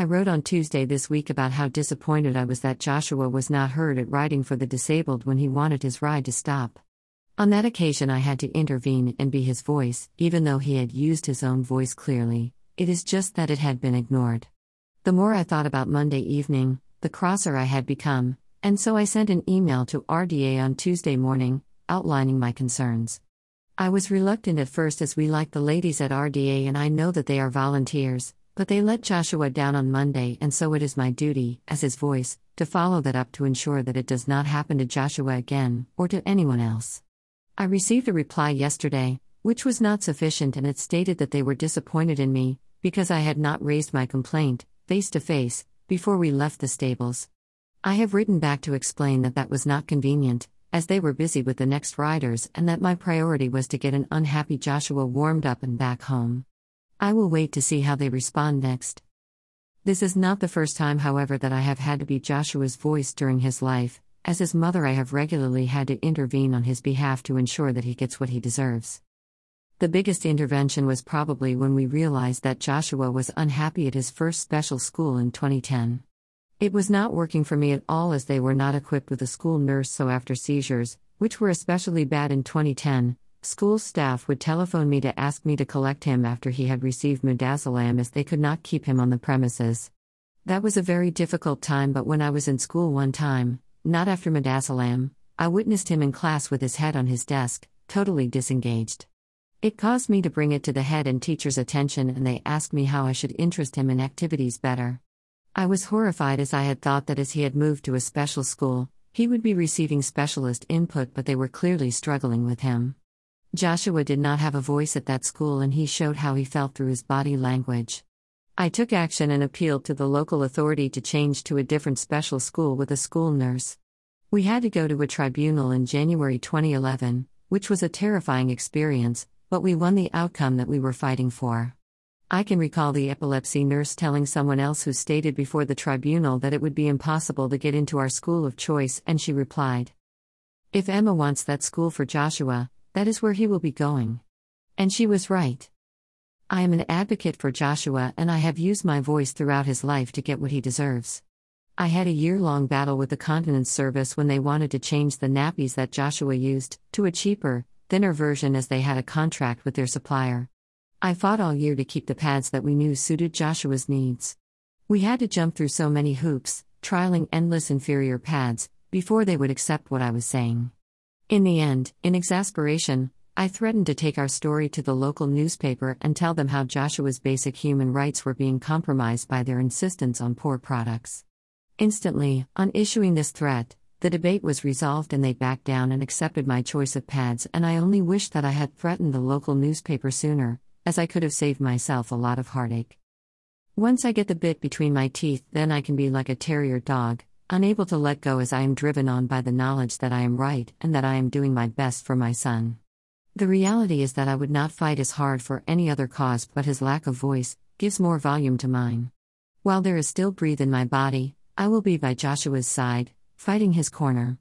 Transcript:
I wrote on Tuesday this week about how disappointed I was that Joshua was not heard at riding for the disabled when he wanted his ride to stop. On that occasion, I had to intervene and be his voice, even though he had used his own voice clearly. It is just that it had been ignored. The more I thought about Monday evening, the crosser I had become, and so I sent an email to RDA on Tuesday morning, outlining my concerns. I was reluctant at first as we like the ladies at RDA and I know that they are volunteers, but they let Joshua down on Monday, and so it is my duty, as his voice, to follow that up to ensure that it does not happen to Joshua again, or to anyone else. I received a reply yesterday, which was not sufficient, and it stated that they were disappointed in me, because I had not raised my complaint, face to face, before we left the stables. I have written back to explain that that was not convenient, as they were busy with the next riders, and that my priority was to get an unhappy Joshua warmed up and back home. I will wait to see how they respond next. This is not the first time, however, that I have had to be Joshua's voice during his life. As his mother, I have regularly had to intervene on his behalf to ensure that he gets what he deserves. The biggest intervention was probably when we realized that Joshua was unhappy at his first special school in 2010. It was not working for me at all as they were not equipped with a school nurse, so after seizures, which were especially bad in 2010, School staff would telephone me to ask me to collect him after he had received midazolam as they could not keep him on the premises. That was a very difficult time, but when I was in school one time, not after midazolam, I witnessed him in class with his head on his desk, totally disengaged. It caused me to bring it to the head and teacher's attention, and they asked me how I should interest him in activities better. I was horrified as I had thought that as he had moved to a special school, he would be receiving specialist input, but they were clearly struggling with him. Joshua did not have a voice at that school and he showed how he felt through his body language. I took action and appealed to the local authority to change to a different special school with a school nurse. We had to go to a tribunal in January 2011, which was a terrifying experience, but we won the outcome that we were fighting for. I can recall the epilepsy nurse telling someone else who stated before the tribunal that it would be impossible to get into our school of choice, and she replied, If Emma wants that school for Joshua, that is where he will be going. And she was right. I am an advocate for Joshua and I have used my voice throughout his life to get what he deserves. I had a year long battle with the Continence Service when they wanted to change the nappies that Joshua used to a cheaper, thinner version as they had a contract with their supplier. I fought all year to keep the pads that we knew suited Joshua's needs. We had to jump through so many hoops, trialing endless inferior pads, before they would accept what I was saying. In the end, in exasperation, I threatened to take our story to the local newspaper and tell them how Joshua's basic human rights were being compromised by their insistence on poor products. Instantly, on issuing this threat, the debate was resolved and they backed down and accepted my choice of pads, and I only wish that I had threatened the local newspaper sooner, as I could have saved myself a lot of heartache. Once I get the bit between my teeth, then I can be like a terrier dog, unable to let go as I am driven on by the knowledge that I am right and that I am doing my best for my son. The reality is that I would not fight as hard for any other cause, but his lack of voice gives more volume to mine. While there is still breath in my body, I will be by Joshua's side, fighting his corner.